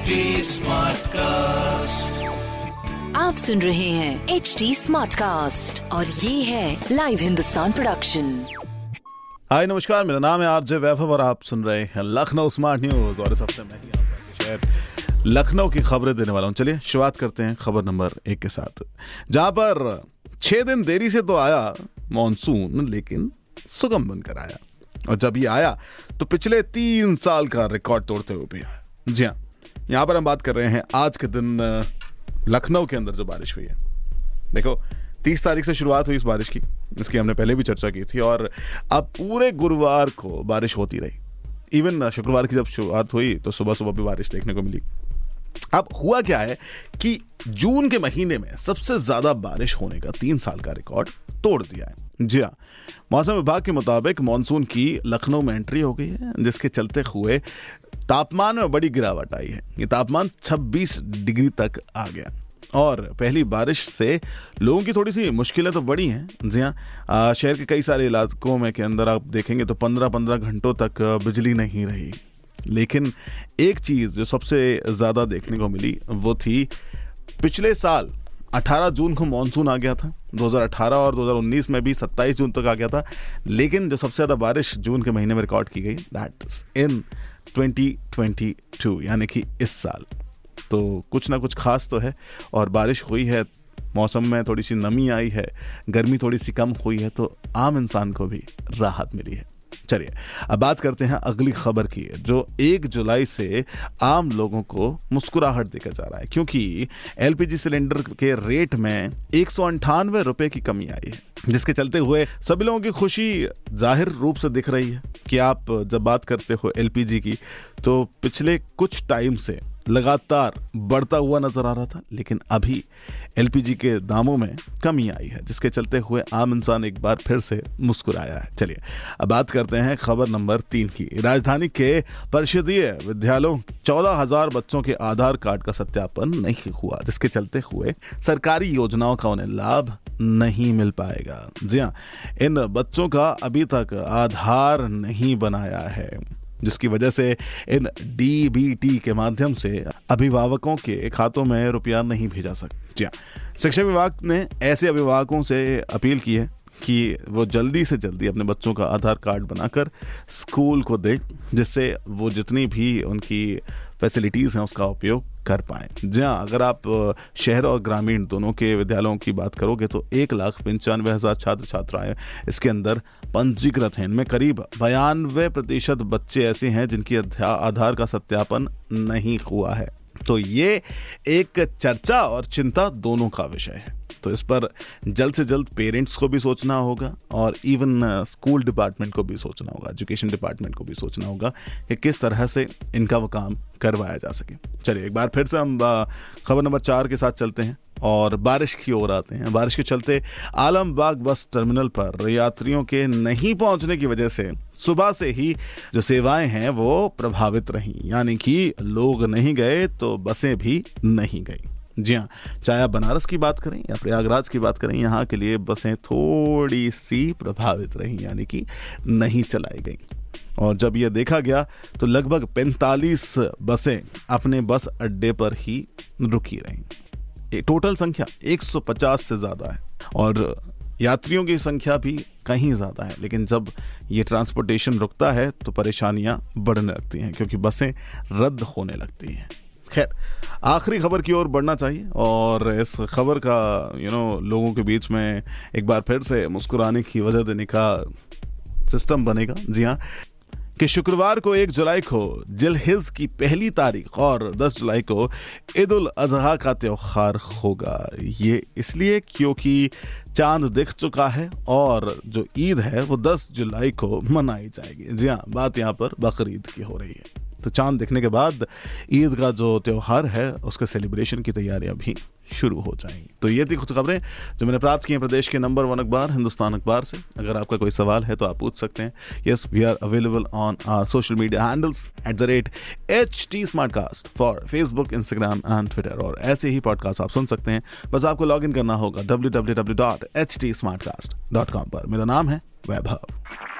HD cast आप सुन रहे हैं एच डी स्मार्ट कास्ट और ये है लाइव हिंदुस्तान प्रोडक्शन हाय नमस्कार मेरा नाम है आरजे वैभव और आप सुन रहे हैं लखनऊ स्मार्ट न्यूज़ और इस हफ़्ते मैं ही आपका शहर लखनऊ की खबरें देने वाला हूँ। चलिए शुरुआत करते हैं खबर नंबर एक के साथ। जहाँ पर छह दिन देरी से तो आया मानसून लेकिन सुगम बनकर आया। और जब ये आया तो पिछले तीन साल का रिकॉर्ड तोड़ते हुए भी आया। जी हाँ यहाँ पर हम बात कर रहे हैं आज के दिन लखनऊ के अंदर जो बारिश हुई है। देखो, तीस तारीख से शुरुआत हुई इस बारिश की, इसकी हमने पहले भी चर्चा की थी और अब पूरे गुरुवार को बारिश होती रही। इवन शुक्रवार की जब शुरुआत हुई तो सुबह सुबह भी बारिश देखने को मिली। अब हुआ क्या है कि जून के महीने में सबसे ज़्यादा बारिश होने का तीन साल का रिकॉर्ड तोड़ दिया है। जी हाँ मौसम विभाग के मुताबिक मानसून की लखनऊ में एंट्री हो गई है, जिसके चलते हुए तापमान में बड़ी गिरावट आई है। ये तापमान 26 डिग्री तक आ गया। और पहली बारिश से लोगों की थोड़ी सी मुश्किलें तो बड़ी हैं। जी हाँ शहर के कई सारे इलाकों में के अंदर आप देखेंगे तो पंद्रह पंद्रह घंटों तक बिजली नहीं रही। लेकिन एक चीज़ जो सबसे ज़्यादा देखने को मिली, वो थी पिछले साल 18 जून को मानसून आ गया था। 2018 और 2019 में भी 27 जून तक आ गया था। लेकिन जो सबसे ज़्यादा बारिश जून के महीने में रिकॉर्ड की गई, दैट इन 2022 यानी कि इस साल। तो कुछ ना कुछ खास तो है, और बारिश हुई है, मौसम में थोड़ी सी नमी आई है, गर्मी थोड़ी सी कम हुई है तो आम इंसान को भी राहत मिली है। चलिए, अब बात करते हैं अगली खबर की, जो एक जुलाई से आम लोगों को मुस्कुराहट देकर जा रहा है, क्योंकि एलपीजी सिलेंडर के रेट में एक रुपए की कमी आई है, जिसके चलते हुए सभी लोगों की खुशी ज़ाहिर रूप से दिख रही है। कि आप जब बात करते हो एलपीजी की तो पिछले कुछ टाइम से लगातार बढ़ता हुआ नज़र आ रहा था, लेकिन अभी एलपीजी के दामों में कमी आई है, जिसके चलते हुए आम इंसान एक बार फिर से मुस्कुराया है। चलिए, अब बात करते हैं खबर नंबर तीन की। राजधानी के परिषदीय विद्यालयों चौदह हज़ार बच्चों के आधार कार्ड का सत्यापन नहीं हुआ, जिसके चलते हुए सरकारी योजनाओं का उन्हें लाभ नहीं मिल पाएगा। जी हाँ इन बच्चों का अभी तक आधार नहीं बनाया है। जिसकी वजह से इन डीबीटी के माध्यम से अभिभावकों के खातों में रुपया नहीं भेजा सकते जी शिक्षा विभाग ने ऐसे अभिभावकों से अपील की है कि वो जल्दी से जल्दी अपने बच्चों का आधार कार्ड बनाकर स्कूल को दें, जिससे वो जितनी भी उनकी फैसिलिटीज़ हैं उसका उपयोग कर पाएँ। जी हाँ अगर आप शहर और ग्रामीण दोनों के विद्यालयों की बात करोगे तो एक लाख पंचानवे हज़ार छात्र छात्राएँ इसके अंदर पंजीकृत हैं। इनमें करीब बयानवे प्रतिशत बच्चे ऐसे हैं जिनकी आधार का सत्यापन नहीं हुआ है। तो ये एक चर्चा और चिंता दोनों का विषय है। तो इस पर जल्द से जल्द पेरेंट्स को भी सोचना होगा और इवन स्कूल डिपार्टमेंट को भी सोचना होगा एजुकेशन डिपार्टमेंट को भी सोचना होगा कि किस तरह से इनका वो काम करवाया जा सके। चलिए, एक बार फिर से हम खबर नंबर चार के साथ चलते हैं और बारिश की ओर आते हैं। बारिश के चलते आलमबाग बस टर्मिनल पर यात्रियों के नहीं पहुँचने की वजह से सुबह से ही जो सेवाएँ हैं वो प्रभावित रहीं। यानी कि लोग नहीं गए तो बसें भी नहीं गई। जी हाँ चाहे आप बनारस की बात करें या प्रयागराज की बात करें, यहाँ के लिए बसें थोड़ी सी प्रभावित रहीं, यानी कि नहीं चलाई गई। और जब यह देखा गया तो लगभग 45 बसें अपने बस अड्डे पर ही रुकी रहीं। टोटल संख्या 150 से ज़्यादा है, और यात्रियों की संख्या भी कहीं ज़्यादा है, लेकिन जब ये ट्रांसपोर्टेशन रुकता है तो परेशानियाँ बढ़ने लगती हैं, क्योंकि बसें रद्द होने लगती हैं। खैर, आखिरी खबर की ओर बढ़ना चाहिए और इस खबर का यू नो लोगों के बीच में एक बार फिर से मुस्कुराने की वजह देने का सिस्टम बनेगा। जी हाँ कि शुक्रवार को एक जुलाई को जिलहिज की पहली तारीख और 10 जुलाई को ईद उल अजहा का त्यौहार होगा। ये इसलिए क्योंकि चाँद दिख चुका है और जो ईद है वो 10 जुलाई को मनाई जाएगी। जी हाँ बात यहाँ पर बकरीद की हो रही है। तो चाँद दिखने के बाद ईद का जो त्यौहार है, उसके सेलिब्रेशन की तैयारियाँ भी शुरू हो जाएँगी तो ये थी कुछ खबरें जो मैंने प्राप्त की हैं प्रदेश के नंबर वन अखबार, हिंदुस्तान अखबार से। अगर आपका कोई सवाल है तो आप पूछ सकते हैं। Yes we are available on our social media handles at the rate H T Smartcast for Facebook Instagram and Twitter और ऐसे ही पॉडकास्ट आप सुन सकते हैं। बस आपको लॉग इन करना होगा W W W dot H T Smartcast dot com पर। मेरा नाम है वैभव।